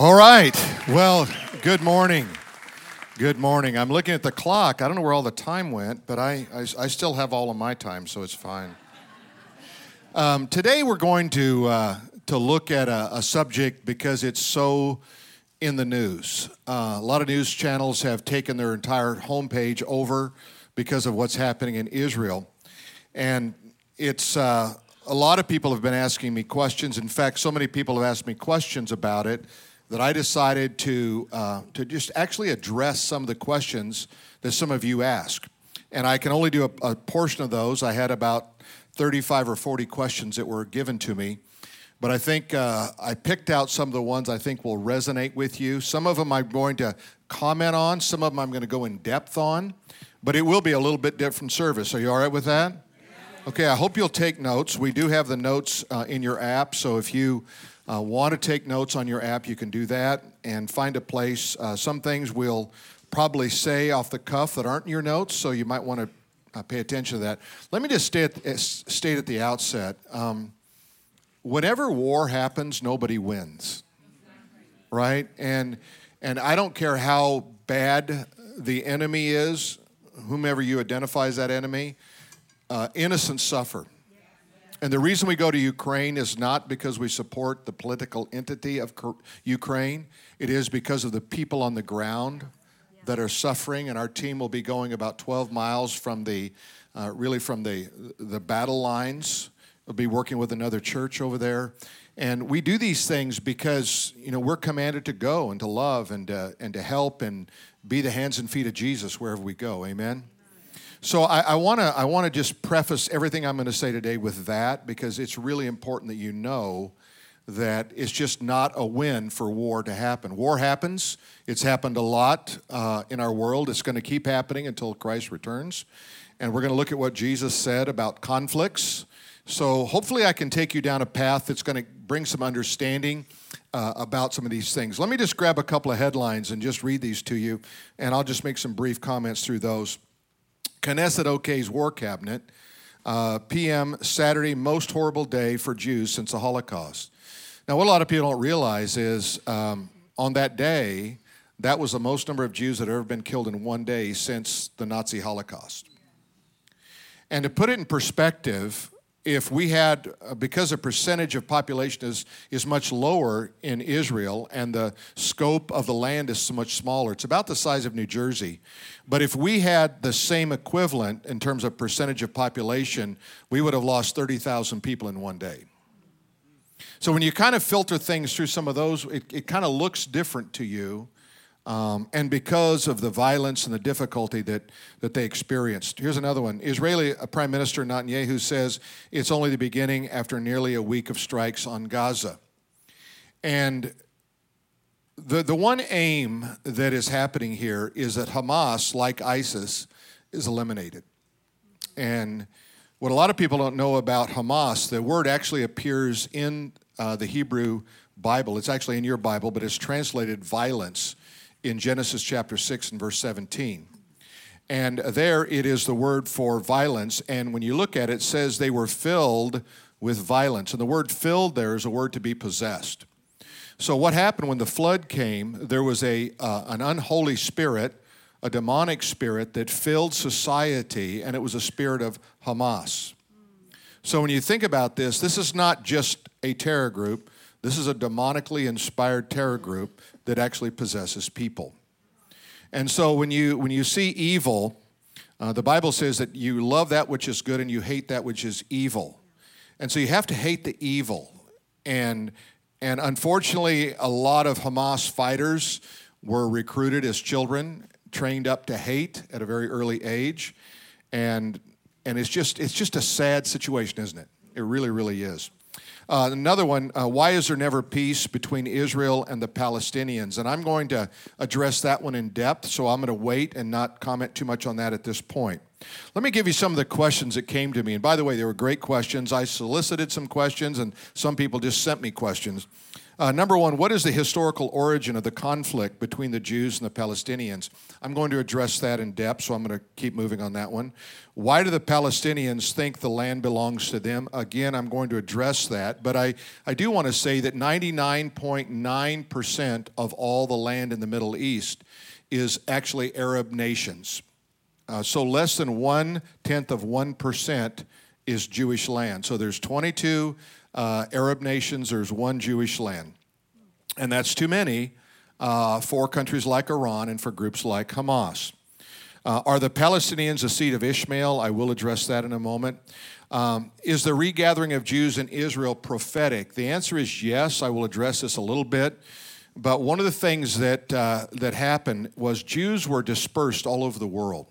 All right. Well, good morning. Good morning. I'm looking at the clock. I don't know where all the time went, but I, I, I still have all of my time, so it's fine. Um, today we're going to, uh, to look at a, a, subject because it's so in the news. Uh, a lot of news channels have taken their entire homepage over because of what's happening in Israel. And it's uh, a lot of people have been asking me questions. In fact, so many people have asked me questions about it that I decided to, uh, to just actually address some of the questions that some of you ask. And I can only do a, a, portion of those. I had about 35 or 40 questions that were given to me. But I think uh, I picked out some of the ones I think will resonate with you. Some of them I'm going to comment on, some of them I'm going to go in depth on, but it will be a little bit different service. Are you all right with that? Okay, I hope you'll take notes. We do have the notes uh, in your app, so if you uh, want to take notes on your app, you can do that and find a place. Uh, some things we'll probably say off the cuff that aren't in your notes, so you might want to uh, pay attention to that. Let me just state, uh, state at the outset um, whenever war happens, nobody wins, right? And, and I don't care how bad the enemy is, whomever you identify as that enemy, uh, innocents suffer. And the reason we go to Ukraine is not because we support the political entity of Ukraine, it is because of the people on the ground that are suffering. And our team will be going about 12 miles from the, uh, really from the, the battle lines. We'll be working with another church over there. And we do these things because, you know, we're commanded to go and to love and, uh, and to help and be the hands and feet of Jesus wherever we go. Amen. So I want to I want to just preface everything I'm going to say today with that because it's really important that you know that it's just not a win for war to happen. War happens. It's happened a lot uh, in our world. It's going to keep happening until Christ returns. And we're going to look at what Jesus said about conflicts. So hopefully, I can take you down a path that's going to bring some understanding uh, about some of these things. Let me just grab a couple of headlines and just read these to you, and I'll just make some brief comments through those. Knesset OK's war cabinet, uh, PM Saturday, most horrible day for Jews since the Holocaust. Now, what a lot of people don't realize is um, on that day, that was the most number of Jews that had ever been killed in one day since the Nazi Holocaust. And to put it in perspective, if we had, uh, because the percentage of population is, is much lower in Israel and the scope of the land is so much smaller, it's about the size of New Jersey. But if we had the same equivalent in terms of percentage of population, we would have lost 30,000 people in one day. So when you kind of filter things through some of those, it, it kind of looks different to you. Um, and because of the violence and the difficulty that, that they experienced. Here's another one Israeli uh, Prime Minister Netanyahu says it's only the beginning after nearly a week of strikes on Gaza. And the, the one aim that is happening here is that Hamas, like ISIS, is eliminated. And what a lot of people don't know about Hamas, the word actually appears in uh, the Hebrew Bible. It's actually in your Bible, but it's translated violence in Genesis chapter 6 and verse 17. And there it is the word for violence. And when you look at it, it says they were filled with violence. And the word filled there is a word to be possessed. So, what happened when the flood came? There was a, uh, an unholy spirit, a demonic spirit that filled society, and it was a spirit of Hamas. So, when you think about this, this is not just a terror group, this is a demonically inspired terror group that actually possesses people. And so when you, when you see evil, uh, the Bible says that you love that which is good and you hate that which is evil. And so you have to hate the evil. And, and unfortunately, a lot of Hamas fighters were recruited as children, trained up to hate at a very early age. And, and it's, just, it's just a sad situation, isn't it? It really, really is. Uh, another one, uh, why is there never peace between Israel and the Palestinians? And I'm going to address that one in depth, so I'm going to wait and not comment too much on that at this point. Let me give you some of the questions that came to me. And by the way, they were great questions. I solicited some questions, and some people just sent me questions. Uh, number one, what is the historical origin of the conflict between the Jews and the Palestinians? I'm going to address that in depth, so I'm going to keep moving on that one. Why do the Palestinians think the land belongs to them? Again, I'm going to address that, but I, I do want to say that 99.9% of all the land in the Middle East is actually Arab nations. Uh, so less than one tenth of 1% is Jewish land. So there's 22 uh, Arab nations, there's one Jewish land. And that's too many uh, for countries like Iran and for groups like Hamas. Uh, are the Palestinians a seed of Ishmael? I will address that in a moment. Um, is the regathering of Jews in Israel prophetic? The answer is yes. I will address this a little bit. But one of the things that, uh, that happened was Jews were dispersed all over the world.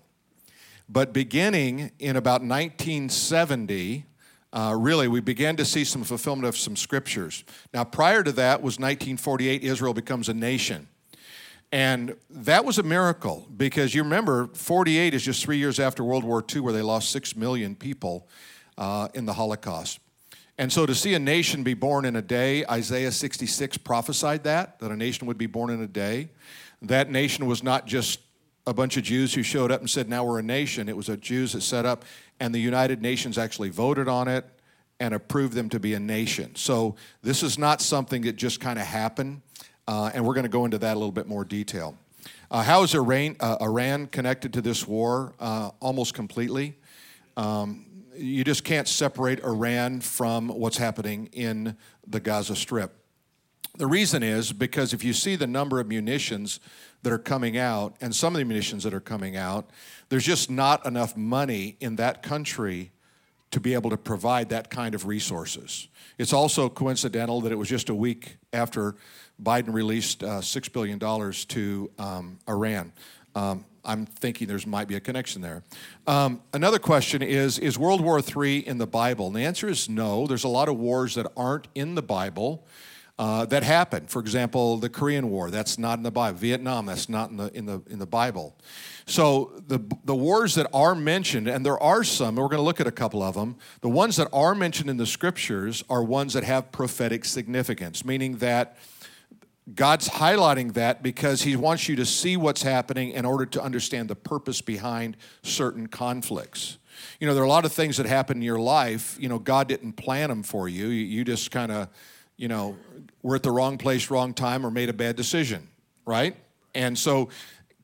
But beginning in about 1970, uh, really, we began to see some fulfillment of some scriptures. Now, prior to that was 1948, Israel becomes a nation. And that was a miracle because you remember, 48 is just three years after World War II, where they lost six million people uh, in the Holocaust. And so to see a nation be born in a day, Isaiah 66 prophesied that, that a nation would be born in a day. That nation was not just a bunch of Jews who showed up and said, Now we're a nation. It was a Jews that set up, and the United Nations actually voted on it and approved them to be a nation. So this is not something that just kind of happened, uh, and we're going to go into that a little bit more detail. Uh, how is Iran, uh, Iran, connected to this war? Uh, almost completely. Um, you just can't separate Iran from what's happening in the Gaza Strip. The reason is because if you see the number of munitions that are coming out and some of the munitions that are coming out, there's just not enough money in that country to be able to provide that kind of resources. It's also coincidental that it was just a week after Biden released uh, $6 billion to um, Iran. Um, I'm thinking there might be a connection there. Um, another question is Is World War III in the Bible? And the answer is no. There's a lot of wars that aren't in the Bible uh, that happened. For example, the Korean War, that's not in the Bible. Vietnam, that's not in the, in the, in the Bible. So the, the wars that are mentioned, and there are some, and we're going to look at a couple of them, the ones that are mentioned in the scriptures are ones that have prophetic significance, meaning that God's highlighting that because He wants you to see what's happening in order to understand the purpose behind certain conflicts. You know, there are a lot of things that happen in your life, you know, God didn't plan them for you. You, you just kind of, you know, were at the wrong place, wrong time, or made a bad decision, right? And so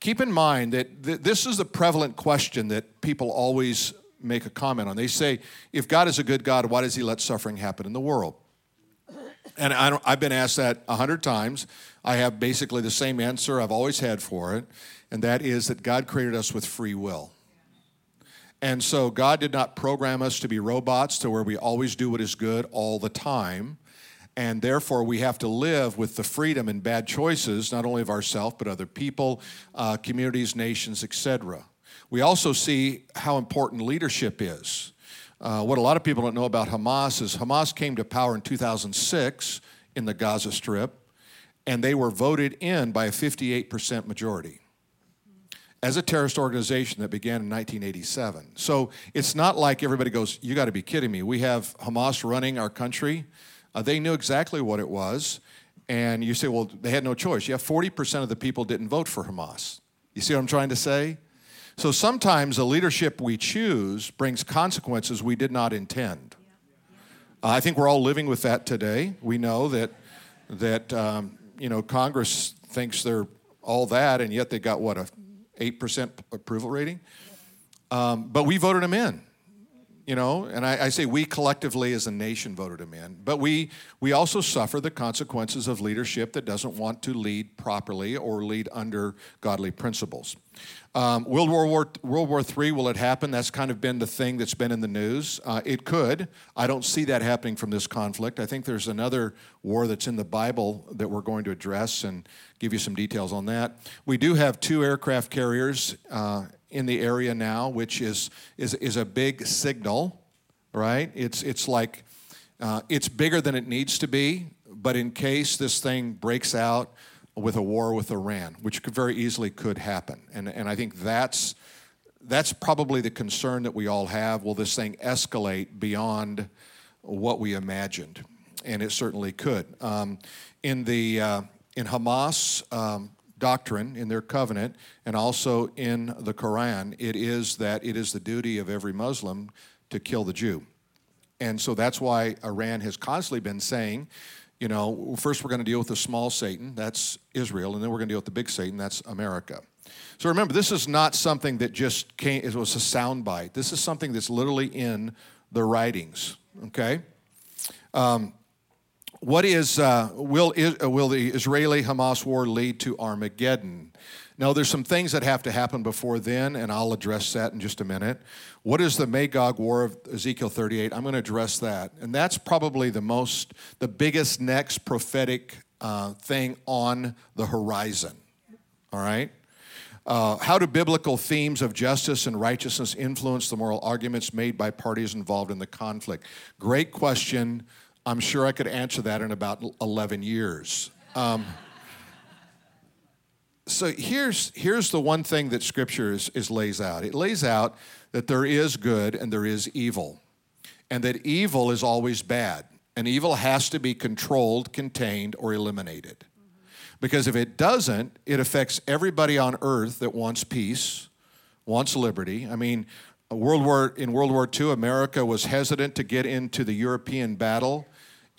keep in mind that th- this is the prevalent question that people always make a comment on. They say, if God is a good God, why does he let suffering happen in the world? And I have been asked that a hundred times. I have basically the same answer I've always had for it, and that is that God created us with free will. And so God did not program us to be robots to where we always do what is good all the time and therefore we have to live with the freedom and bad choices not only of ourselves but other people uh, communities nations etc we also see how important leadership is. Uh, what a lot of people don't know about hamas is hamas came to power in 2006 in the gaza strip and they were voted in by a 58% majority as a terrorist organization that began in 1987 so it's not like everybody goes you got to be kidding me. We have hamas running our country uh, they knew exactly what it was. And you say, well, they had no choice. Yeah, 40% of the people didn't vote for Hamas. You see what I'm trying to say? So sometimes the leadership we choose brings consequences we did not intend. Uh, I think we're all living with that today. We know that, that um, you know, Congress thinks they're all that, and yet they got, what, a 8% approval rating? Um, but we voted them in you know, and I, I, say we collectively as a nation voted him in, but we we also suffer the consequences of leadership that doesn't want to lead properly or lead under godly principles. Um, World War War, World War III will it happen? That's kind of been the thing that's been in the news. Uh, it could. I don't see that happening from this conflict. I think there's another war that's in the Bible that we're going to address and give you some details on that. We do have two aircraft carriers. Uh, in the area now, which is, is, is a big signal, right? It's, it's like, uh, it's bigger than it needs to be, but in case this thing breaks out with a war with Iran, which could very easily could happen. And, and I think that's, that's probably the concern that we all have. Will this thing escalate beyond what we imagined? And it certainly could. Um, in the uh, in Hamas um, doctrine, in their covenant, and also in the Quran, it is that it is the duty of every Muslim to kill the Jew. And so that's why Iran has constantly been saying, you know, first we're going to deal with the small Satan, that's Israel, and then we're going to deal with the big Satan, that's America. So remember, this is not something that just came, it was a soundbite. This is something that's literally in the writings, okay? Um, what is, uh, will, will the Israeli Hamas war lead to Armageddon? Now, there's some things that have to happen before then, and I'll address that in just a minute. What is the Magog War of Ezekiel 38? I'm going to address that. And that's probably the most, the biggest next prophetic uh, thing on the horizon. All right? Uh, how do biblical themes of justice and righteousness influence the moral arguments made by parties involved in the conflict? Great question. I'm sure I could answer that in about 11 years. Um, so here's, here's the one thing that Scripture is, is lays out it lays out that there is good and there is evil, and that evil is always bad, and evil has to be controlled, contained, or eliminated. Because if it doesn't, it affects everybody on earth that wants peace, wants liberty. I mean, World War, in World War II, America was hesitant to get into the European battle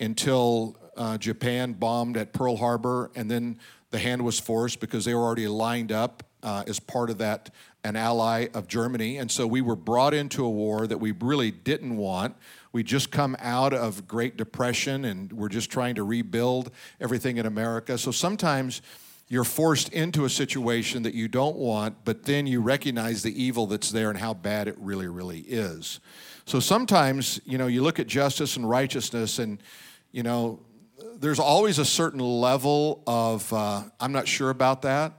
until uh, Japan bombed at Pearl Harbor, and then the hand was forced because they were already lined up uh, as part of that, an ally of Germany. And so we were brought into a war that we really didn't want. We just come out of Great Depression and we're just trying to rebuild everything in America. So sometimes you're forced into a situation that you don't want, but then you recognize the evil that's there and how bad it really, really is. So sometimes, you know, you look at justice and righteousness and, you know, there's always a certain level of, uh, I'm not sure about that.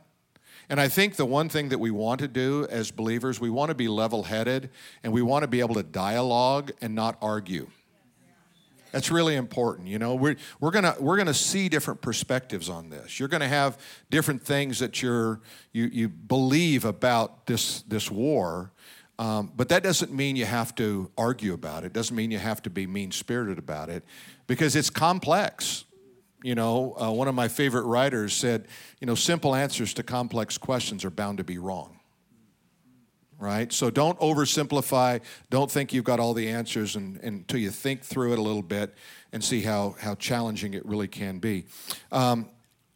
And I think the one thing that we want to do as believers, we want to be level headed and we want to be able to dialogue and not argue. That's really important. You know, we're, we're going we're gonna see different perspectives on this. You're going to have different things that you're, you, you believe about this, this war, um, but that doesn't mean you have to argue about it. Doesn't mean you have to be mean spirited about it because it's complex. You know, uh, one of my favorite writers said, you know, simple answers to complex questions are bound to be wrong. Right? So don't oversimplify. Don't think you've got all the answers and, and until you think through it a little bit and see how, how challenging it really can be. Um,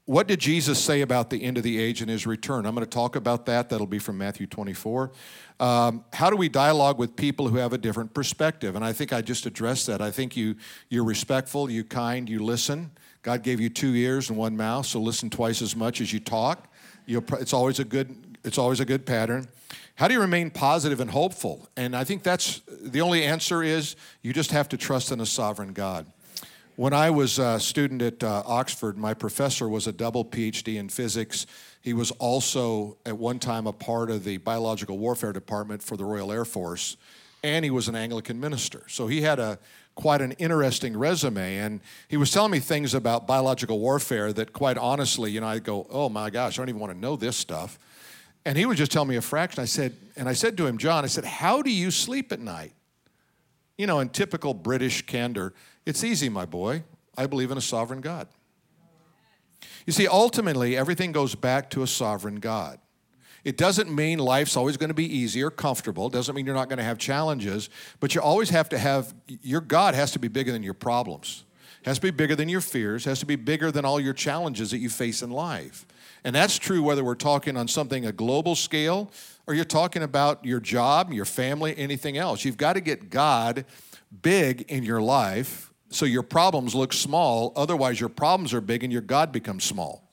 what did Jesus say about the end of the age and his return? I'm going to talk about that. That'll be from Matthew 24. Um, how do we dialogue with people who have a different perspective? And I think I just addressed that. I think you, you're respectful, you kind, you listen. God gave you two ears and one mouth, so listen twice as much as you talk. You'll, it's always a good it's always a good pattern. How do you remain positive and hopeful? And I think that's the only answer is you just have to trust in a sovereign God. When I was a student at uh, Oxford, my professor was a double PhD in physics. He was also at one time a part of the biological warfare department for the Royal Air Force, and he was an Anglican minister. So he had a quite an interesting resume. And he was telling me things about biological warfare that, quite honestly, you know, I go, oh my gosh, I don't even want to know this stuff. And he would just tell me a fraction. I said, and I said to him, John, I said, how do you sleep at night? You know, in typical British candor, it's easy, my boy. I believe in a sovereign God. You see, ultimately, everything goes back to a sovereign God. It doesn't mean life's always going to be easy or comfortable. It doesn't mean you're not going to have challenges, but you always have to have your God has to be bigger than your problems. Has to be bigger than your fears, has to be bigger than all your challenges that you face in life. And that's true whether we're talking on something a global scale or you're talking about your job, your family, anything else. You've got to get God big in your life so your problems look small. Otherwise, your problems are big and your God becomes small.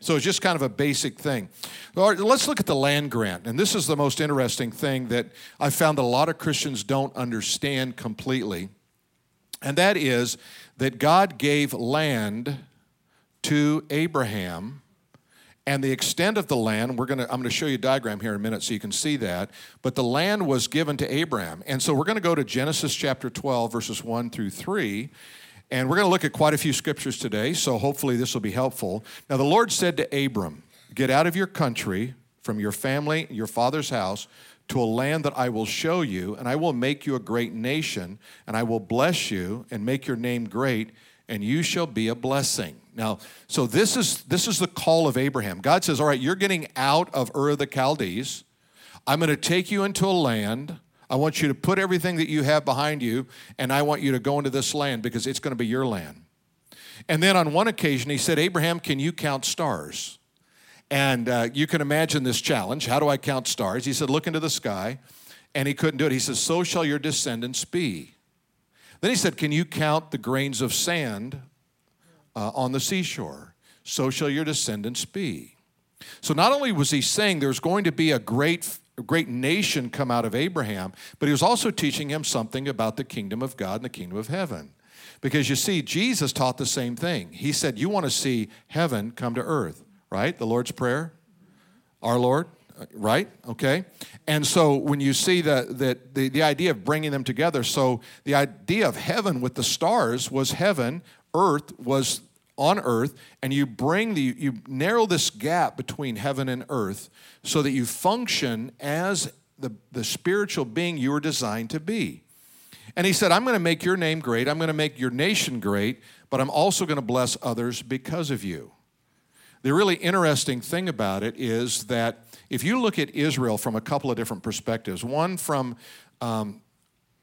So it's just kind of a basic thing. let's look at the land grant. And this is the most interesting thing that I found that a lot of Christians don't understand completely. And that is that God gave land to Abraham. And the extent of the land, we're gonna, I'm going to show you a diagram here in a minute so you can see that. But the land was given to Abraham. And so we're going to go to Genesis chapter 12, verses 1 through 3. And we're going to look at quite a few scriptures today, so hopefully this will be helpful. Now, the Lord said to Abram, Get out of your country, from your family, your father's house, to a land that I will show you, and I will make you a great nation, and I will bless you and make your name great, and you shall be a blessing. Now, so this is this is the call of Abraham. God says, "All right, you're getting out of Ur of the Chaldees. I'm going to take you into a land. I want you to put everything that you have behind you, and I want you to go into this land because it's going to be your land." And then on one occasion, he said, "Abraham, can you count stars?" And uh, you can imagine this challenge. How do I count stars? He said, Look into the sky. And he couldn't do it. He says, So shall your descendants be. Then he said, Can you count the grains of sand uh, on the seashore? So shall your descendants be. So not only was he saying there's going to be a great, great nation come out of Abraham, but he was also teaching him something about the kingdom of God and the kingdom of heaven. Because you see, Jesus taught the same thing. He said, You want to see heaven come to earth right? The Lord's Prayer, our Lord, right? Okay. And so when you see the, the, the idea of bringing them together, so the idea of heaven with the stars was heaven, earth was on earth, and you bring the, you narrow this gap between heaven and earth so that you function as the, the spiritual being you were designed to be. And he said, I'm going to make your name great, I'm going to make your nation great, but I'm also going to bless others because of you. The really interesting thing about it is that if you look at Israel from a couple of different perspectives, one from um,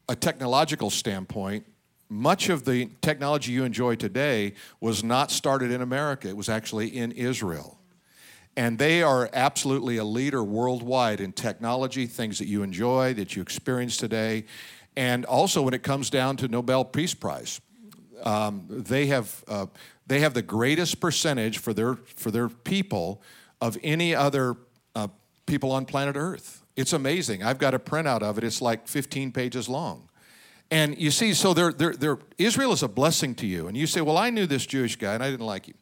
a technological standpoint, much of the technology you enjoy today was not started in America, it was actually in Israel. And they are absolutely a leader worldwide in technology, things that you enjoy, that you experience today. And also, when it comes down to Nobel Peace Prize, um, they have uh, they have the greatest percentage for their, for their people of any other uh, people on planet Earth. It's amazing. I've got a printout of it, it's like 15 pages long. And you see, so they're, they're, they're, Israel is a blessing to you. And you say, Well, I knew this Jewish guy and I didn't like him.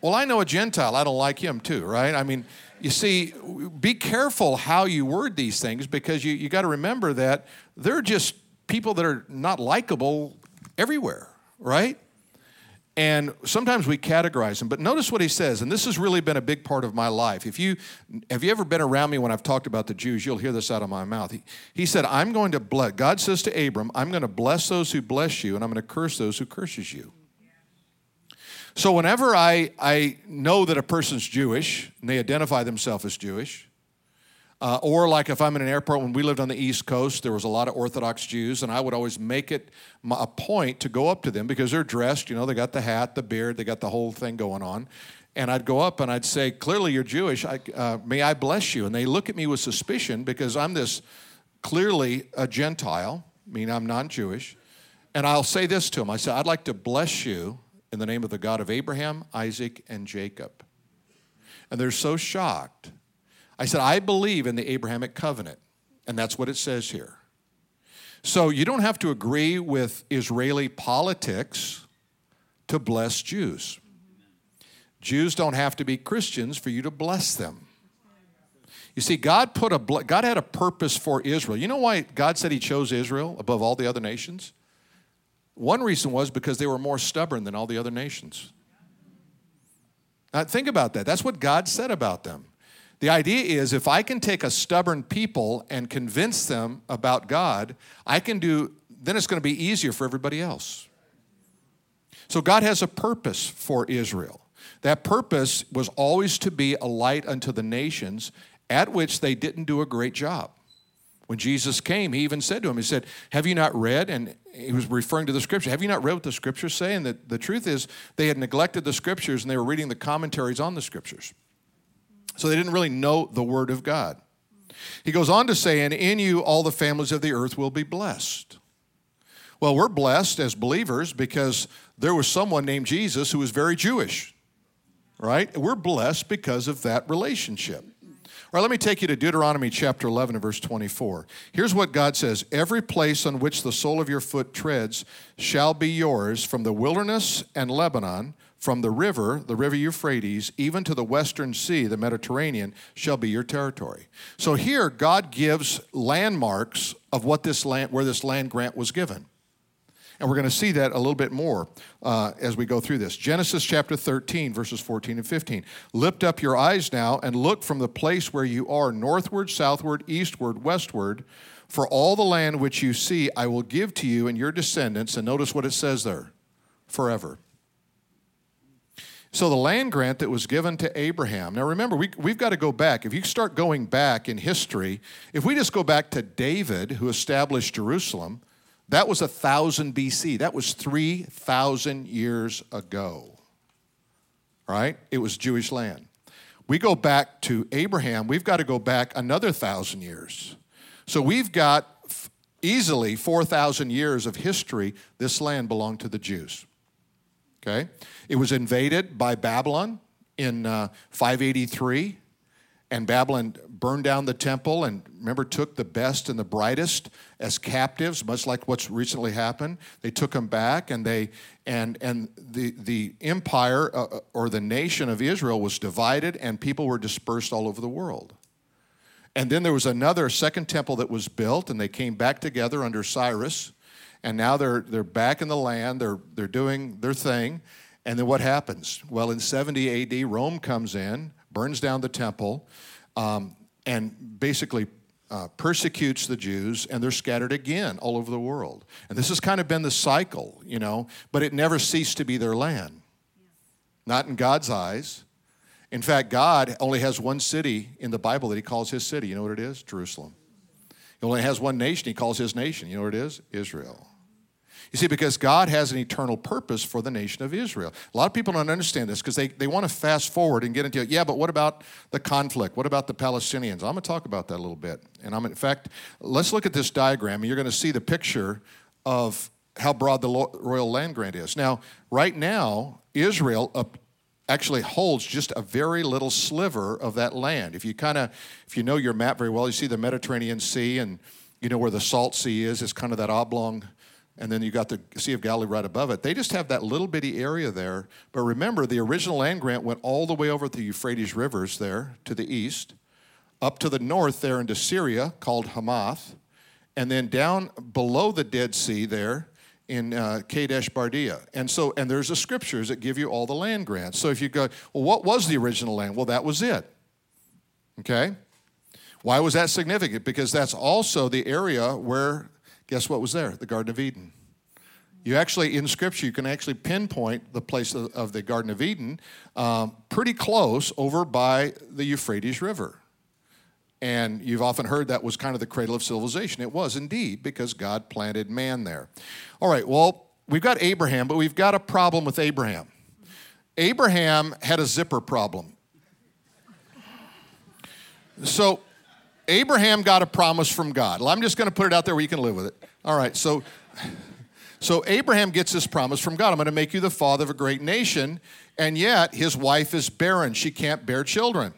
well, I know a Gentile, I don't like him too, right? I mean, you see, be careful how you word these things because you, you got to remember that they're just people that are not likable everywhere, right? And sometimes we categorize them, but notice what he says, and this has really been a big part of my life. If you have you ever been around me when I've talked about the Jews, you'll hear this out of my mouth. He, he said, I'm going to bless, God says to Abram, I'm going to bless those who bless you, and I'm going to curse those who curses you. So whenever I, I know that a person's Jewish and they identify themselves as Jewish, uh, or like if I'm in an airport, when we lived on the East Coast, there was a lot of Orthodox Jews, and I would always make it a point to go up to them because they're dressed, you know, they got the hat, the beard, they got the whole thing going on. And I'd go up and I'd say, Clearly you're Jewish, I, uh, may I bless you? And they look at me with suspicion because I'm this clearly a Gentile, I mean, I'm non Jewish. And I'll say this to them I say, I'd like to bless you in the name of the God of Abraham, Isaac, and Jacob. And they're so shocked I said, I believe in the Abrahamic covenant. And that's what it says here. So you don't have to agree with Israeli politics to bless Jews. Jews don't have to be Christians for you to bless them. You see, God put a God had a purpose for Israel. You know why God said He chose Israel above all the other nations? One reason was because they were more stubborn than all the other nations. Now, think about that. That's what God said about them. The idea is if I can take a stubborn people and convince them about God, I can do, then it's going to be easier for everybody else. So God has a purpose for Israel. That purpose was always to be a light unto the nations, at which they didn't do a great job. When Jesus came, he even said to him, He said, Have you not read? And he was referring to the scripture. Have you not read what the scriptures say? And the, the truth is, they had neglected the scriptures and they were reading the commentaries on the scriptures. So they didn't really know the Word of God. He goes on to say, And in you all the families of the earth will be blessed. Well, we're blessed as believers because there was someone named Jesus who was very Jewish, right? We're blessed because of that relationship. All right, let me take you to Deuteronomy chapter 11 and verse 24. Here's what God says Every place on which the sole of your foot treads shall be yours, from the wilderness and Lebanon, from the river, the river Euphrates, even to the western sea, the Mediterranean, shall be your territory. So here, God gives landmarks of what this land, where this land grant was given. And we're going to see that a little bit more uh, as we go through this. Genesis chapter 13, verses 14 and 15. Lift up your eyes now and look from the place where you are, northward, southward, eastward, westward. For all the land which you see, I will give to you and your descendants. And notice what it says there forever. So the land grant that was given to Abraham. Now remember, we, we've got to go back. If you start going back in history, if we just go back to David, who established Jerusalem, that was 1000 BC. That was 3,000 years ago. Right? It was Jewish land. We go back to Abraham, we've got to go back another 1,000 years. So we've got easily 4,000 years of history. This land belonged to the Jews. Okay? It was invaded by Babylon in uh, 583, and Babylon burned down the temple and remember took the best and the brightest as captives, much like what's recently happened. They took them back, and they and and the the empire uh, uh, or the nation of Israel was divided, and people were dispersed all over the world. And then there was another second temple that was built, and they came back together under Cyrus and now they're, they're back in the land, they're, they're doing their thing. And then what happens? Well, in 70 AD, Rome comes in, burns down the temple, um, and basically uh, persecutes the Jews, and they're scattered again all over the world. And this has kind of been the cycle, you know, but it never ceased to be their land. Not in God's eyes. In fact, God only has one city in the Bible that He calls His city. You know what it is? Jerusalem. He only has one nation He calls His nation. You know what it is? Israel. You see, because God has an eternal purpose for the nation of Israel. A lot of people don't understand this because they, they want to fast forward and get into it. Yeah, but what about the conflict? What about the Palestinians? I'm going to talk about that a little bit. And I'm, in fact, let's look at this diagram, and you're going to see the picture of how broad the royal land grant is. Now, right now, Israel actually holds just a very little sliver of that land. If you kind of, if you know your map very well, you see the Mediterranean Sea and you know where the Salt Sea is. It's kind of that oblong and then you got the Sea of Galilee right above it. They just have that little bitty area there. But remember, the original land grant went all the way over the Euphrates rivers there to the east, up to the north there into Syria called Hamath, and then down below the Dead Sea there in uh, Kadesh Barnea. And so, and there's the scriptures that give you all the land grants. So if you go, well, what was the original land? Well, that was it. Okay? Why was that significant? Because that's also the area where Guess what was there? The Garden of Eden. You actually, in Scripture, you can actually pinpoint the place of, of the Garden of Eden um, pretty close over by the Euphrates River. And you've often heard that was kind of the cradle of civilization. It was indeed because God planted man there. All right, well, we've got Abraham, but we've got a problem with Abraham. Abraham had a zipper problem. So, Abraham got a promise from God. Well, I'm just going to put it out there where you can live with it. All right, so so Abraham gets this promise from God. I'm going to make you the father of a great nation, and yet his wife is barren. She can't bear children.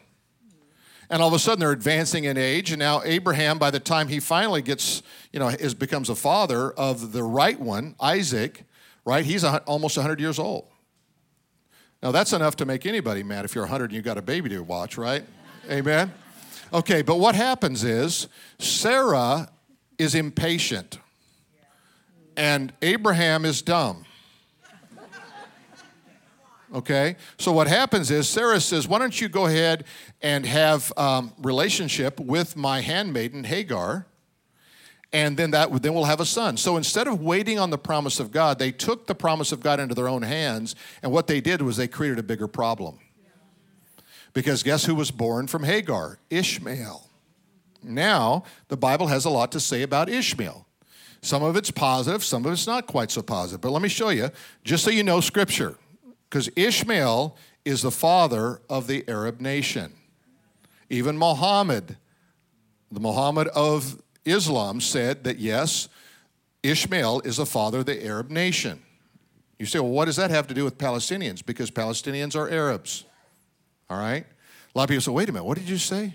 And all of a sudden they're advancing in age, and now Abraham, by the time he finally gets, you know, is becomes a father of the right one, Isaac, right? He's a, almost 100 years old. Now that's enough to make anybody mad if you're 100 and you've got a baby to watch, right? Amen. Okay, but what happens is Sarah is impatient and Abraham is dumb. Okay, so what happens is Sarah says, "Why don't you go ahead and have um, relationship with my handmaiden Hagar, and then that then we'll have a son." So instead of waiting on the promise of God, they took the promise of God into their own hands, and what they did was they created a bigger problem. Because guess who was born from Hagar? Ishmael. Now, the Bible has a lot to say about Ishmael. Some of it's positive, some of it's not quite so positive. But let me show you, just so you know Scripture, because Ishmael is the father of the Arab nation. Even Muhammad, the Muhammad of Islam, said that yes, Ishmael is the father of the Arab nation. You say, well, what does that have to do with Palestinians? Because Palestinians are Arabs. All right? A lot of people say, wait a minute, what did you say?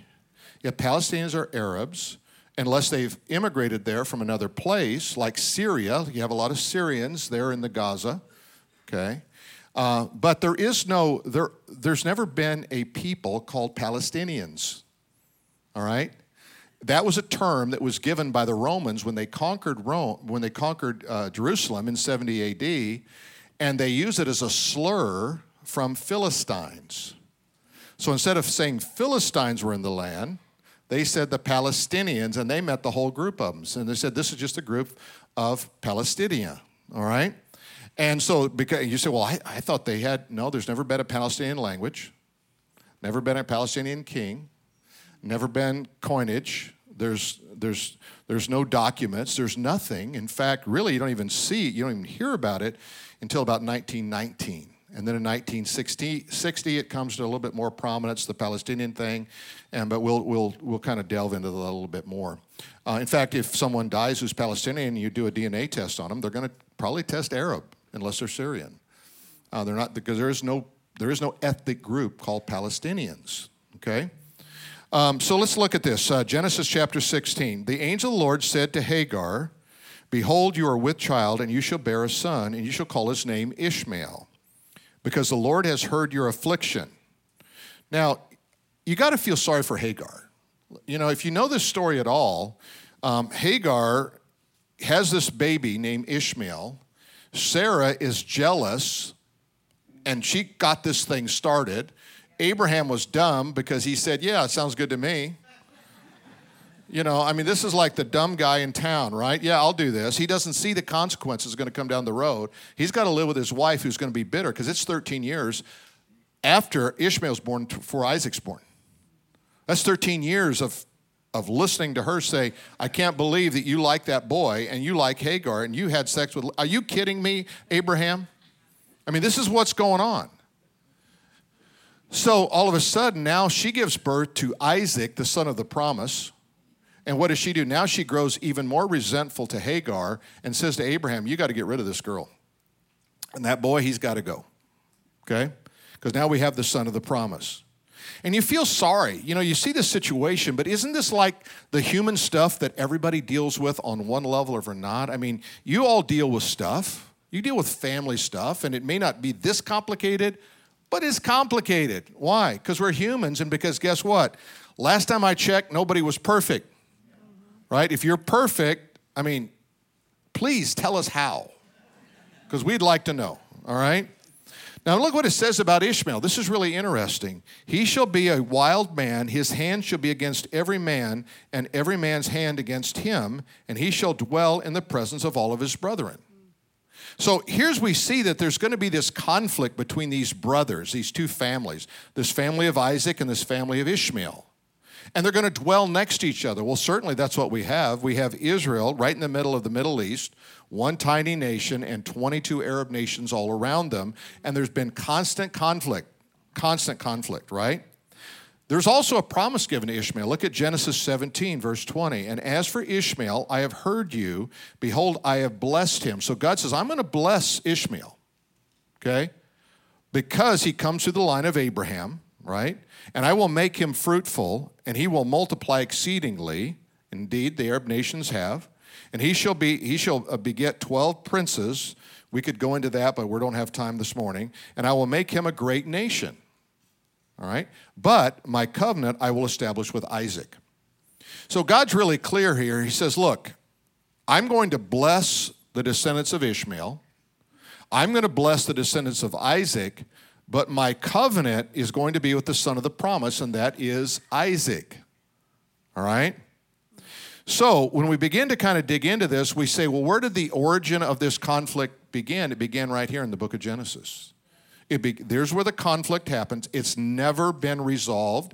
Yeah, Palestinians are Arabs unless they've immigrated there from another place, like Syria. You have a lot of Syrians there in the Gaza, okay? Uh, but there is no, there, there's never been a people called Palestinians, all right? that was a term that was given by the Romans when they conquered Rome, when they conquered uh, Jerusalem in 70 AD, and they used it as a slur from Philistines. So instead of saying Philistines were in the land, they said the Palestinians, and they met the whole group of them. And they said this is just a group of Palestinia, all right? And so because you say, well, I, I thought they had, no, there's never been a Palestinian language, never been a Palestinian king never been coinage. There's, there's, there's no documents. There's nothing. In fact, really, you don't even see. You don't even hear about it until about 1919. And then in 1960, 60, it comes to a little bit more prominence, the Palestinian thing. And, but we'll, we'll, we'll kind of delve into that a little bit more. Uh, in fact, if someone dies who's Palestinian you do a DNA test on them, they're going to probably test Arab unless they're Syrian. Uh, they're not because there is no there is no ethnic group called Palestinians. Okay, um, so let's look at this uh, Genesis chapter 16. The angel of the Lord said to Hagar, Behold, you are with child, and you shall bear a son, and you shall call his name Ishmael, because the Lord has heard your affliction. Now, you got to feel sorry for Hagar. You know, if you know this story at all, um, Hagar has this baby named Ishmael. Sarah is jealous, and she got this thing started. Abraham was dumb because he said, Yeah, it sounds good to me. You know, I mean, this is like the dumb guy in town, right? Yeah, I'll do this. He doesn't see the consequences going to come down the road. He's got to live with his wife who's going to be bitter because it's 13 years after Ishmael's born before Isaac's born. That's 13 years of, of listening to her say, I can't believe that you like that boy and you like Hagar and you had sex with. Are you kidding me, Abraham? I mean, this is what's going on. So all of a sudden, now she gives birth to Isaac, the son of the promise. And what does she do? Now she grows even more resentful to Hagar and says to Abraham, You got to get rid of this girl. And that boy, he's got to go. Okay? Because now we have the son of the promise. And you feel sorry. You know, you see this situation, but isn't this like the human stuff that everybody deals with on one level or not? I mean, you all deal with stuff. You deal with family stuff, and it may not be this complicated, but it's complicated. Why? Because we're humans, and because guess what? Last time I checked, nobody was perfect. Right? If you're perfect, I mean, please tell us how, because we'd like to know. All right? Now, look what it says about Ishmael. This is really interesting. He shall be a wild man, his hand shall be against every man, and every man's hand against him, and he shall dwell in the presence of all of his brethren. So here's we see that there's going to be this conflict between these brothers, these two families, this family of Isaac and this family of Ishmael. And they're going to dwell next to each other. Well, certainly that's what we have. We have Israel right in the middle of the Middle East, one tiny nation, and 22 Arab nations all around them. And there's been constant conflict, constant conflict, right? There's also a promise given to Ishmael. Look at Genesis 17, verse 20. And as for Ishmael, I have heard you. Behold, I have blessed him. So God says, I'm going to bless Ishmael, okay? Because he comes through the line of Abraham, right? And I will make him fruitful, and he will multiply exceedingly. Indeed, the Arab nations have. And he shall be he shall uh, beget 12 princes. We could go into that, but we don't have time this morning. And I will make him a great nation. All right? But my covenant I will establish with Isaac. So God's really clear here. He says, Look, I'm going to bless the descendants of Ishmael, I'm going to bless the descendants of Isaac, but my covenant is going to be with the son of the promise, and that is Isaac. All right? So, when we begin to kind of dig into this, we say, well, where did the origin of this conflict begin? It began right here in the book of Genesis. Be, there's where the conflict happens. It's never been resolved.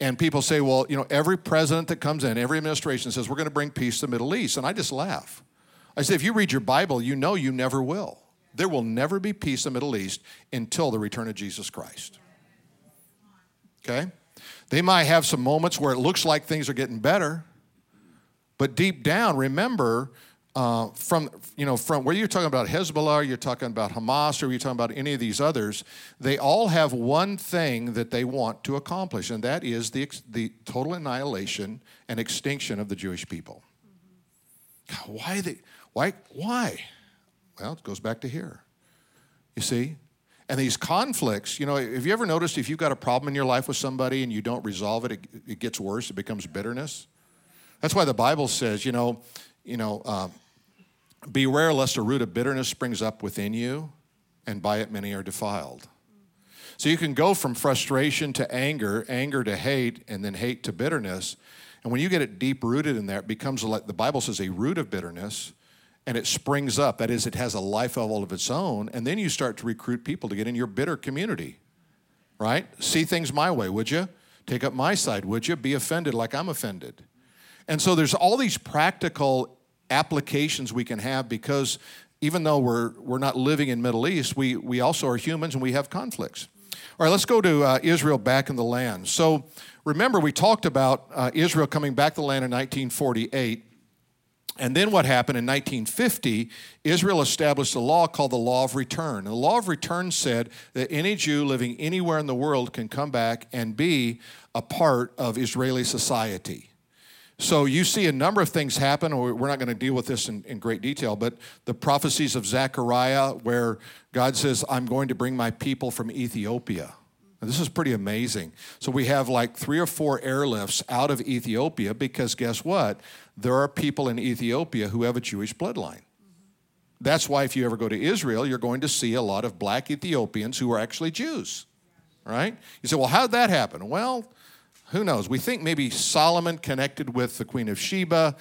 And people say, well, you know, every president that comes in, every administration says, we're going to bring peace to the Middle East. And I just laugh. I say, if you read your Bible, you know you never will. There will never be peace in the Middle East until the return of Jesus Christ. Okay? They might have some moments where it looks like things are getting better, but deep down, remember, uh, from you know from where you're talking about Hezbollah, you're talking about Hamas, or you're talking about any of these others, they all have one thing that they want to accomplish, and that is the the total annihilation and extinction of the Jewish people. God, why they why why? Well, it goes back to here. You see, and these conflicts, you know, have you ever noticed if you've got a problem in your life with somebody and you don't resolve it, it, it gets worse, it becomes bitterness? That's why the Bible says, you know, you know, uh, beware lest a root of bitterness springs up within you, and by it many are defiled. So you can go from frustration to anger, anger to hate, and then hate to bitterness. And when you get it deep rooted in there, it becomes like the Bible says a root of bitterness and it springs up. That is, it has a life of all of its own. And then you start to recruit people to get in your bitter community, right? See things my way, would you? Take up my side, would you? Be offended like I'm offended. And so there's all these practical applications we can have because even though we're, we're not living in Middle East, we, we also are humans and we have conflicts. All right, let's go to uh, Israel back in the land. So remember, we talked about uh, Israel coming back to the land in 1948. And then what happened in 1950, Israel established a law called the Law of Return. And the Law of Return said that any Jew living anywhere in the world can come back and be a part of Israeli society. So you see a number of things happen. We're not going to deal with this in, in, great detail, but the prophecies of Zechariah, where God says, I'm going to bring my people from Ethiopia. And this is pretty amazing. So we have like three or four airlifts out of Ethiopia because guess what? There are people in Ethiopia who have a Jewish bloodline. That's why if you ever go to Israel, you're going to see a lot of black Ethiopians who are actually Jews. Right? You say, well, how'd that happen? Well, who knows? We think maybe Solomon connected with the Queen of Sheba,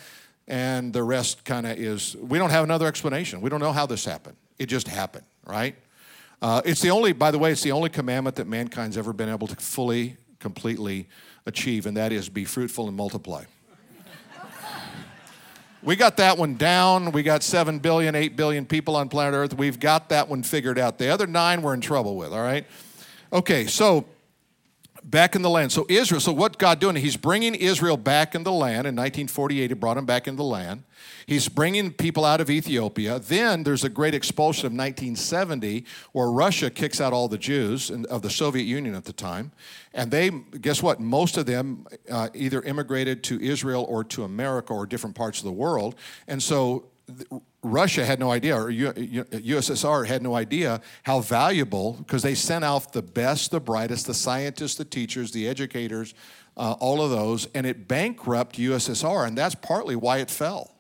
and the rest kind of is, we don't have another explanation. We don't know how this happened. It just happened, right? Uh, it's the only, by the way, it's the only commandment that mankind's ever been able to fully, completely achieve, and that is be fruitful and multiply. We got that one down. We got 7 billion, 8 billion people on planet Earth. We've got that one figured out. The other nine we're in trouble with, all right? Okay, so back in the land. So Israel, so what God doing? He's bringing Israel back in the land. In 1948, he brought them back into the land. He's bringing people out of Ethiopia. Then there's a great expulsion of 1970 where Russia kicks out all the Jews of the Soviet Union at the time. And they, guess what? Most of them uh, either immigrated to Israel or to America or different parts of the world. And so Russia had no idea, or USSR had no idea how valuable, because they sent out the best, the brightest, the scientists, the teachers, the educators, uh, all of those, and it bankrupted USSR, and that's partly why it fell.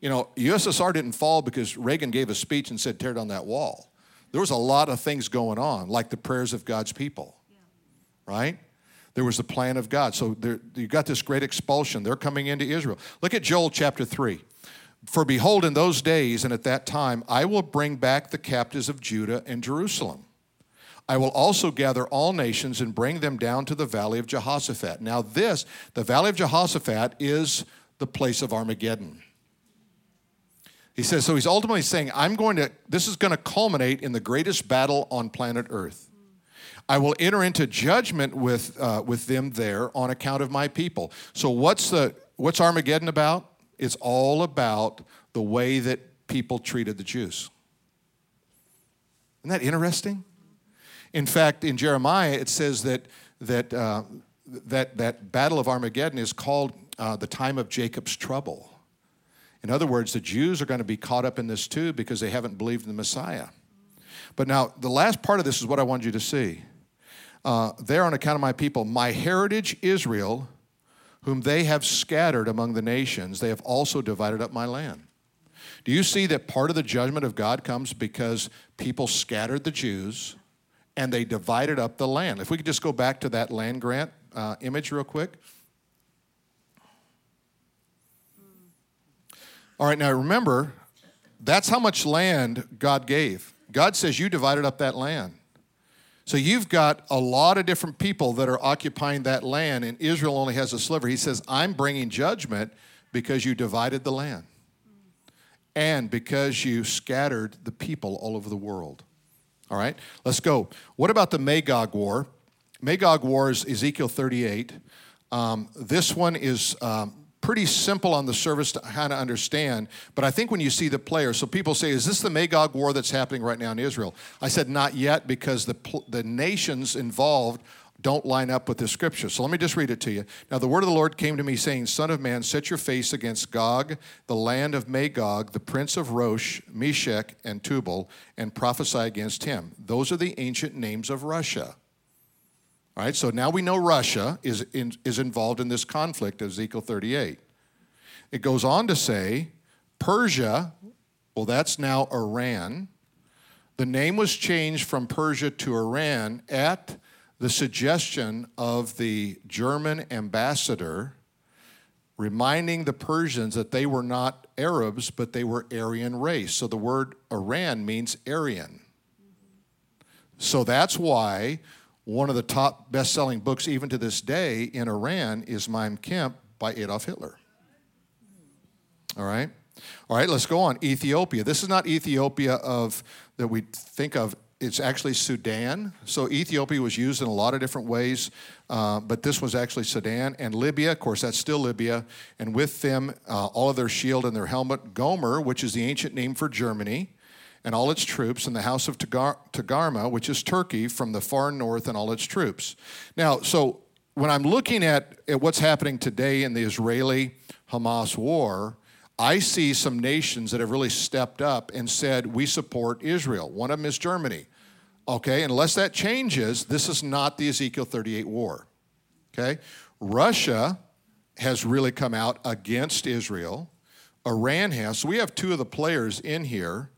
You know, USSR didn't fall because Reagan gave a speech and said, tear down that wall. There was a lot of things going on, like the prayers of God's people, right? There was the plan of God. So there, you got this great expulsion. They're coming into Israel. Look at Joel chapter 3. For behold, in those days and at that time, I will bring back the captives of Judah and Jerusalem. I will also gather all nations and bring them down to the valley of Jehoshaphat. Now, this, the valley of Jehoshaphat, is the place of Armageddon. He says, so he's ultimately saying, I'm going to, this is going to culminate in the greatest battle on planet Earth. I will enter into judgment with, uh, with them there on account of my people. So, what's, the, what's Armageddon about? It's all about the way that people treated the Jews. Isn't that interesting? In fact, in Jeremiah, it says that, that, uh, that, that Battle of Armageddon is called uh, the time of Jacob's trouble. In other words, the Jews are going to be caught up in this too because they haven't believed in the Messiah. But now, the last part of this is what I want you to see. Uh, there, on account of my people, my heritage Israel whom they have scattered among the nations, they have also divided up my land. Do you see that part of the judgment of God comes because people scattered the Jews and they divided up the land? If we could just go back to that land grant uh, image real quick. All right, now remember, that's how much land God gave. God says, You divided up that land. So you've got a lot of different people that are occupying that land, and Israel only has a sliver. He says, I'm bringing judgment because you divided the land and because you scattered the people all over the world. All right, let's go. What about the Magog War? Magog War is Ezekiel 38. Um, this one is um, pretty simple on the surface to kind of understand. But I think when you see the players, so people say, is this the Magog war that's happening right now in Israel? I said, not yet, because the, the nations involved don't line up with the scripture. So let me just read it to you. Now, the word of the Lord came to me, saying, Son of man, set your face against Gog, the land of Magog, the prince of Rosh, Meshech, and Tubal, and prophesy against him. Those are the ancient names of Russia. All right, so now we know Russia is, in, is involved in this conflict, of Ezekiel 38. It goes on to say, Persia, well, that's now Iran. The name was changed from Persia to Iran at the suggestion of the German ambassador, reminding the Persians that they were not Arabs, but they were Aryan race. So the word Iran means Aryan. So that's why one of the top best selling books, even to this day, in Iran is Mein Kampf by Adolf Hitler. All right? All right, let's go on. Ethiopia. This is not Ethiopia of that we think of. It's actually Sudan. So Ethiopia was used in a lot of different ways, uh, but this was actually Sudan and Libya. Of course, that's still Libya. And with them, uh, all of their shield and their helmet, Gomer, which is the ancient name for Germany, and all its troops, and the house of Tagar- Togarmah, which is Turkey, from the far north, and all its troops. Now, so when I'm looking at, at what's happening today in the Israeli Hamas war, I see some nations that have really stepped up and said, We support Israel. One of them is Germany. Okay, unless that changes, this is not the Ezekiel 38 war. Okay, Russia has really come out against Israel. Iran has. So we have two of the players in here.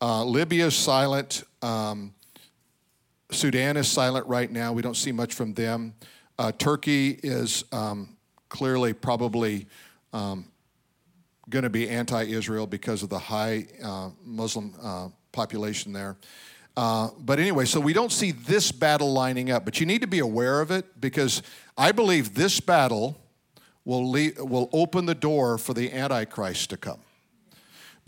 Uh, Libya is silent. Um, Sudan is silent right now. We don't see much from them. Uh, Turkey is um, clearly probably um, going to be anti Israel because of the high uh, Muslim uh, population there. Uh, but anyway, so we don't see this battle lining up, but you need to be aware of it because I believe this battle will, will open the door for the Antichrist to come.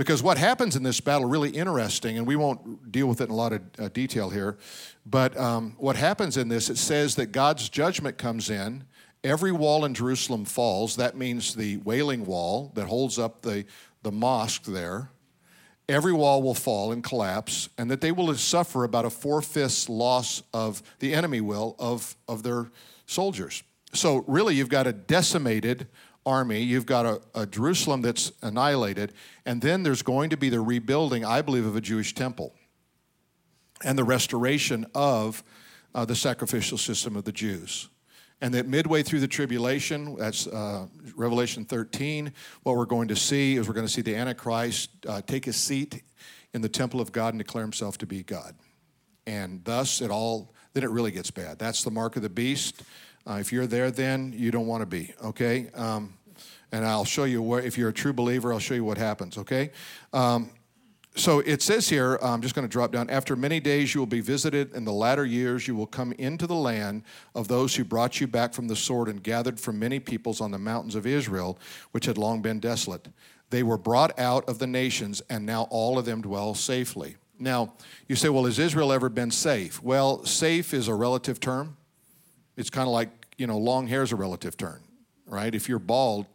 Because what happens in this battle, really interesting, and we won't deal with it in a lot of uh, detail here, but um, what happens in this, it says that God's judgment comes in Every wall in Jerusalem falls. That means the Wailing Wall that holds up the, the mosque there. Every wall will fall and collapse, and that they will suffer about a four fifths loss of the enemy will of, of their soldiers. So, really, you've got a decimated army, you've got a, a Jerusalem that's annihilated, and then there's going to be the rebuilding, I believe, of a Jewish temple and the restoration of uh, the sacrificial system of the Jews. And that midway through the tribulation, that's uh, Revelation 13, what we're going to see is we're going to see the Antichrist uh, take his seat in the temple of God and declare himself to be God. And thus, it all, then it really gets bad. That's the mark of the beast. Uh, if you're there, then you don't want to be, okay? Um, and I'll show you where, if you're a true believer, I'll show you what happens, okay? Um, so it says here, I'm just going to drop down. After many days you will be visited. In the latter years you will come into the land of those who brought you back from the sword and gathered from many peoples on the mountains of Israel, which had long been desolate. They were brought out of the nations, and now all of them dwell safely. Now, you say, well, has Israel ever been safe? Well, safe is a relative term. It's kind of like, you know, long hair is a relative term, right? If you're bald,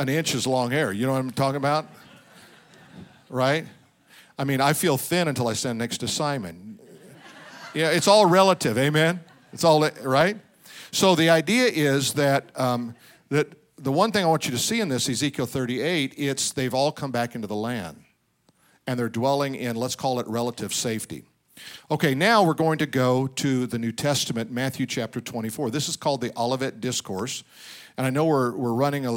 an inch is long hair. You know what I'm talking about? Right? I mean, I feel thin until I stand next to Simon. Yeah, it's all relative. Amen. It's all right. So the idea is that um, that the one thing I want you to see in this Ezekiel 38, it's they've all come back into the land, and they're dwelling in let's call it relative safety. Okay, now we're going to go to the New Testament, Matthew chapter 24. This is called the Olivet Discourse. And I know we're, we're running a,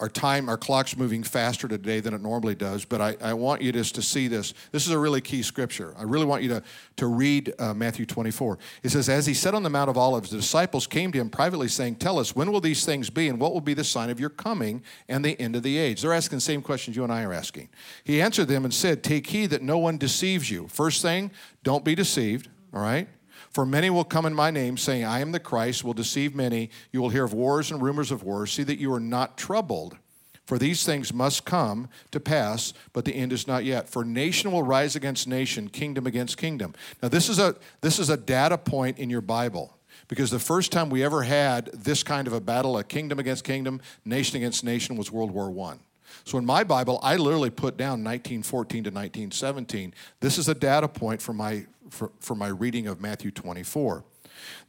our time, our clock's moving faster today than it normally does, but I, I want you just to see this. This is a really key scripture. I really want you to, to read uh, Matthew 24. It says, As he sat on the Mount of Olives, the disciples came to him privately, saying, Tell us, when will these things be, and what will be the sign of your coming and the end of the age? They're asking the same questions you and I are asking. He answered them and said, Take heed that no one deceives you. First thing, don't be deceived, all right? For many will come in my name, saying, I am the Christ, will deceive many. You will hear of wars and rumors of wars. See that you are not troubled. For these things must come to pass, but the end is not yet. For nation will rise against nation, kingdom against kingdom. Now, this is a, this is a data point in your Bible. Because the first time we ever had this kind of a battle, a kingdom against kingdom, nation against nation, was World War I. So in my Bible, I literally put down 1914 to 1917. This is a data point for my, for, for my reading of Matthew 24.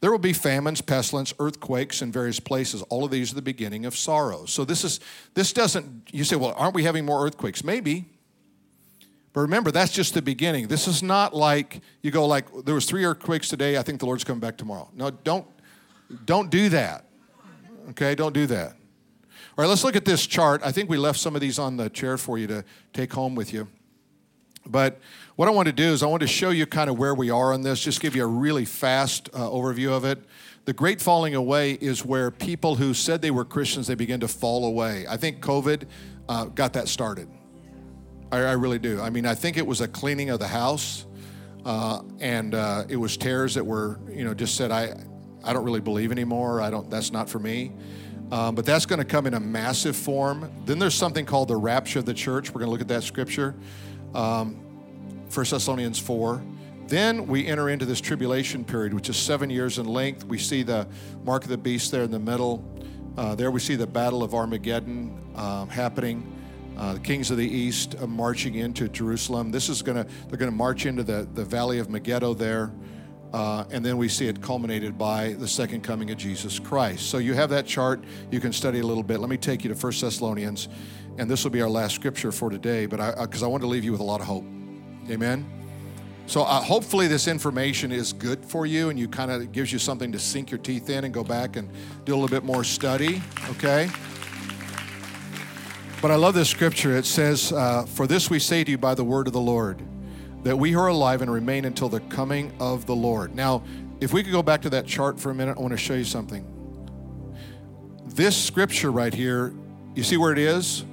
There will be famines, pestilence, earthquakes in various places. All of these are the beginning of sorrows. So this is this doesn't you say, well, aren't we having more earthquakes? Maybe. But remember, that's just the beginning. This is not like you go like there was three earthquakes today, I think the Lord's coming back tomorrow. No, don't don't do that. Okay, don't do that. All right, let's look at this chart. I think we left some of these on the chair for you to take home with you. But what I want to do is I want to show you kind of where we are on this, just give you a really fast uh, overview of it. The great falling away is where people who said they were Christians, they begin to fall away. I think COVID uh, got that started. I, I, really do. I mean, I think it was a cleaning of the house, uh, and uh, it was tears that were, you know, just said, I, I don't really believe anymore. I don't. That's not for me. Um, but that's going to come in a massive form. Then there's something called the rapture of the church. We're going to look at that scripture. Um, 1 Thessalonians 4. Then we enter into this tribulation period, which is seven years in length. We see the mark of the beast there in the middle. Uh, there we see the battle of Armageddon uh, happening. Uh, the kings of the east uh, marching into Jerusalem. This is going to, they're going to march into the, the valley of Megiddo there. Uh, and then we see it culminated by the second coming of Jesus Christ. So you have that chart. You can study a little bit. Let me take you to 1 Thessalonians, and this will be our last scripture for today, but because I, I want to leave you with a lot of hope. Amen. So uh, hopefully this information is good for you and you kind of gives you something to sink your teeth in and go back and do a little bit more study, okay? But I love this scripture. It says, uh, For this we say to you by the word of the Lord, that we who are alive and remain until the coming of the Lord. Now, if we could go back to that chart for a minute, I want to show you something. This scripture right here, you see where it is?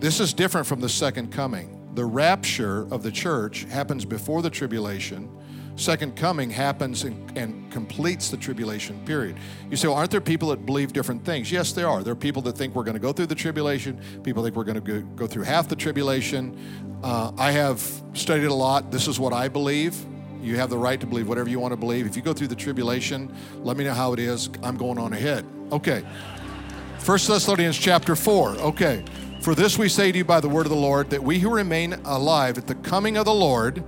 This is different from the second coming the rapture of the church happens before the tribulation. Second coming happens and, and, completes the tribulation period. You say, well, aren't there people that believe different things? Yes, there are. There are people that think we're going to go through the tribulation. People think we're going to go, through half the tribulation. Uh, I have studied a lot. This is what I believe. You have the right to believe whatever you want to believe. If you go through the tribulation, let me know how it is. I'm going on ahead. Okay. First Thessalonians chapter 4. Okay. For this we say to you by the word of the Lord, that we who remain alive at the coming of the Lord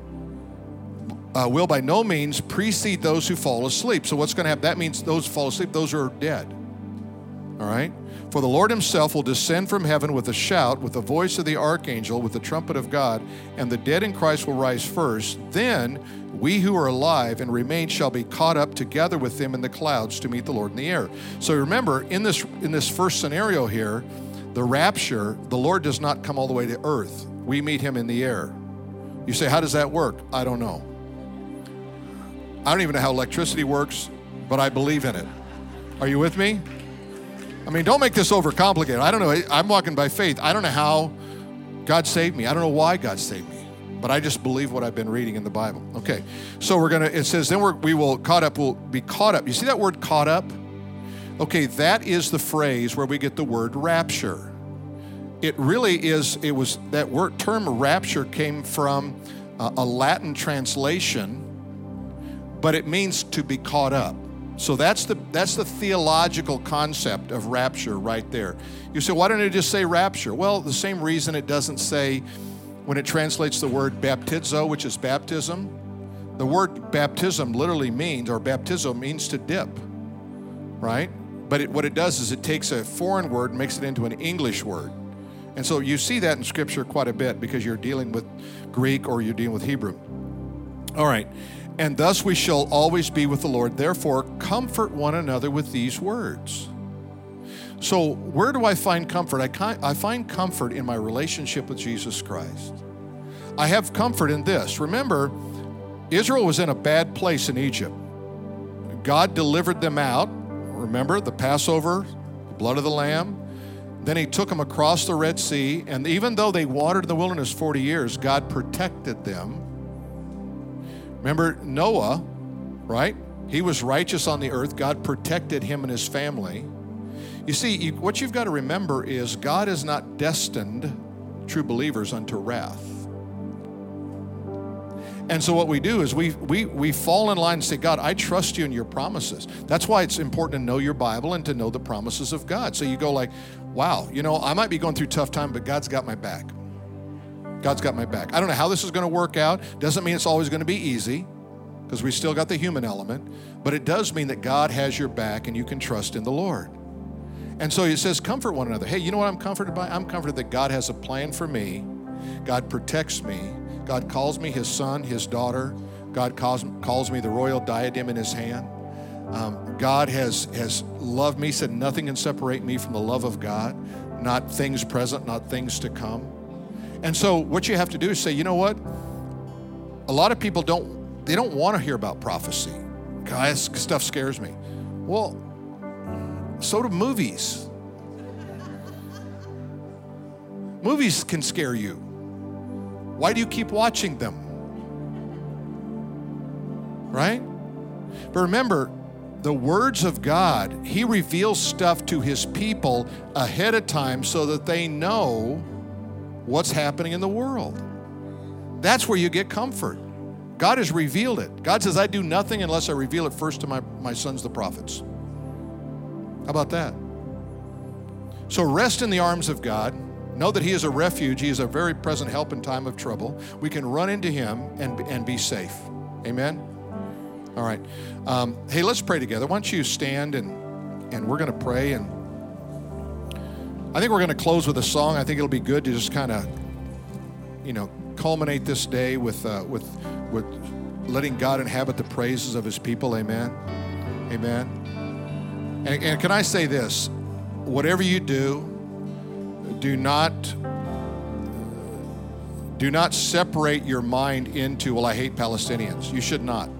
uh, will by no means precede those who fall asleep. So, what's going to happen? That means those who fall asleep, those are dead. All right? For the Lord himself will descend from heaven with a shout, with the voice of the archangel, with the trumpet of God, and the dead in Christ will rise first. Then we who are alive and remain shall be caught up together with them in the clouds to meet the Lord in the air. So remember, in this in this first scenario here, the rapture, the Lord does not come all the way to earth. We meet him in the air. You say, How does that work? I don't know. I don't even know how electricity works, but I believe in it. Are you with me? I mean, don't make this overcomplicated. I don't know. I'm walking by faith. I don't know how God saved me. I don't know why God saved me, but I just believe what I've been reading in the Bible. Okay, so we're gonna. It says then we're, we will caught up. We'll be caught up. You see that word caught up? Okay, that is the phrase where we get the word rapture. It really is, it was that word term rapture came from uh, a Latin translation, but it means to be caught up. So that's the that's the theological concept of rapture right there. You say, why don't it just say rapture? Well, the same reason it doesn't say when it translates the word baptizo, which is baptism. The word baptism literally means, or baptizo means to dip, right? But it, what it does is it takes a foreign word and makes it into an English word. And so you see that in Scripture quite a bit because you're dealing with Greek or you're dealing with Hebrew. All right. And thus we shall always be with the Lord. Therefore, comfort one another with these words. So, where do I find comfort? I, I find comfort in my relationship with Jesus Christ. I have comfort in this. Remember, Israel was in a bad place in Egypt. God delivered them out remember the Passover, the blood of the Lamb. Then he took them across the Red Sea, and even though they wandered in the wilderness 40 years, God protected them. Remember Noah, right? He was righteous on the earth. God protected him and his family. You see, what you've got to remember is God is not destined true believers unto wrath. And so what we do is we, we, we fall in line and say, God, I trust you in your promises. That's why it's important to know your Bible and to know the promises of God. So you go like, wow, you know, I might be going through tough time, but God's got my back. God's got my back. I don't know how this is going to work out. Doesn't mean it's always going to be easy because we still got the human element, but it does mean that God has your back and you can trust in the Lord. And so he says, comfort one another. Hey, you know what I'm comforted by? I'm comforted that God has a plan for me. God protects me. God calls me his son, his daughter. God calls, calls me the royal diadem in his hand. Um, God has, has loved me, said nothing can separate me from the love of God, not things present, not things to come. And so what you have to do is say, you know what? A lot of people don't, they don't want to hear about prophecy. God, stuff scares me. Well, so do movies. Movies can scare you. Why do you keep watching them? Right? But remember, the words of God, He reveals stuff to His people ahead of time so that they know what's happening in the world. That's where you get comfort. God has revealed it. God says, I do nothing unless I reveal it first to my, my sons, the prophets. How about that? So rest in the arms of God. Know that He is a refuge. He is a very present help in time of trouble. We can run into Him and, and be safe. Amen? All right. Um, hey, let's pray together. Why don't you stand and, and we're going to pray. And I think we're going to close with a song. I think it'll be good to just kind of, you know, culminate this day with, uh, with, with letting God inhabit the praises of His people. Amen. Amen. And, and can I say this? Whatever you do, do not do not separate your mind into well i hate palestinians. You should not.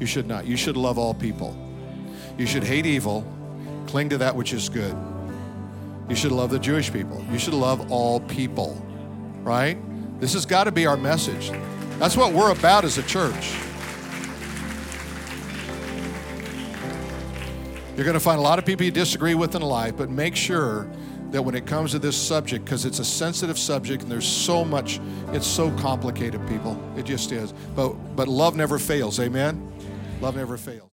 You should not. You should love all people. You should hate evil. Cling to that which is good. You should love the jewish people. You should love all people right? This has got to be our message. That's what we're about as a church. You're going to find a lot of people you disagree with in life but make sure that when it comes to this subject, because it's a sensitive subject and there's so much, it's so complicated, people. It just is. But but love never fails. Amen. Love never fails.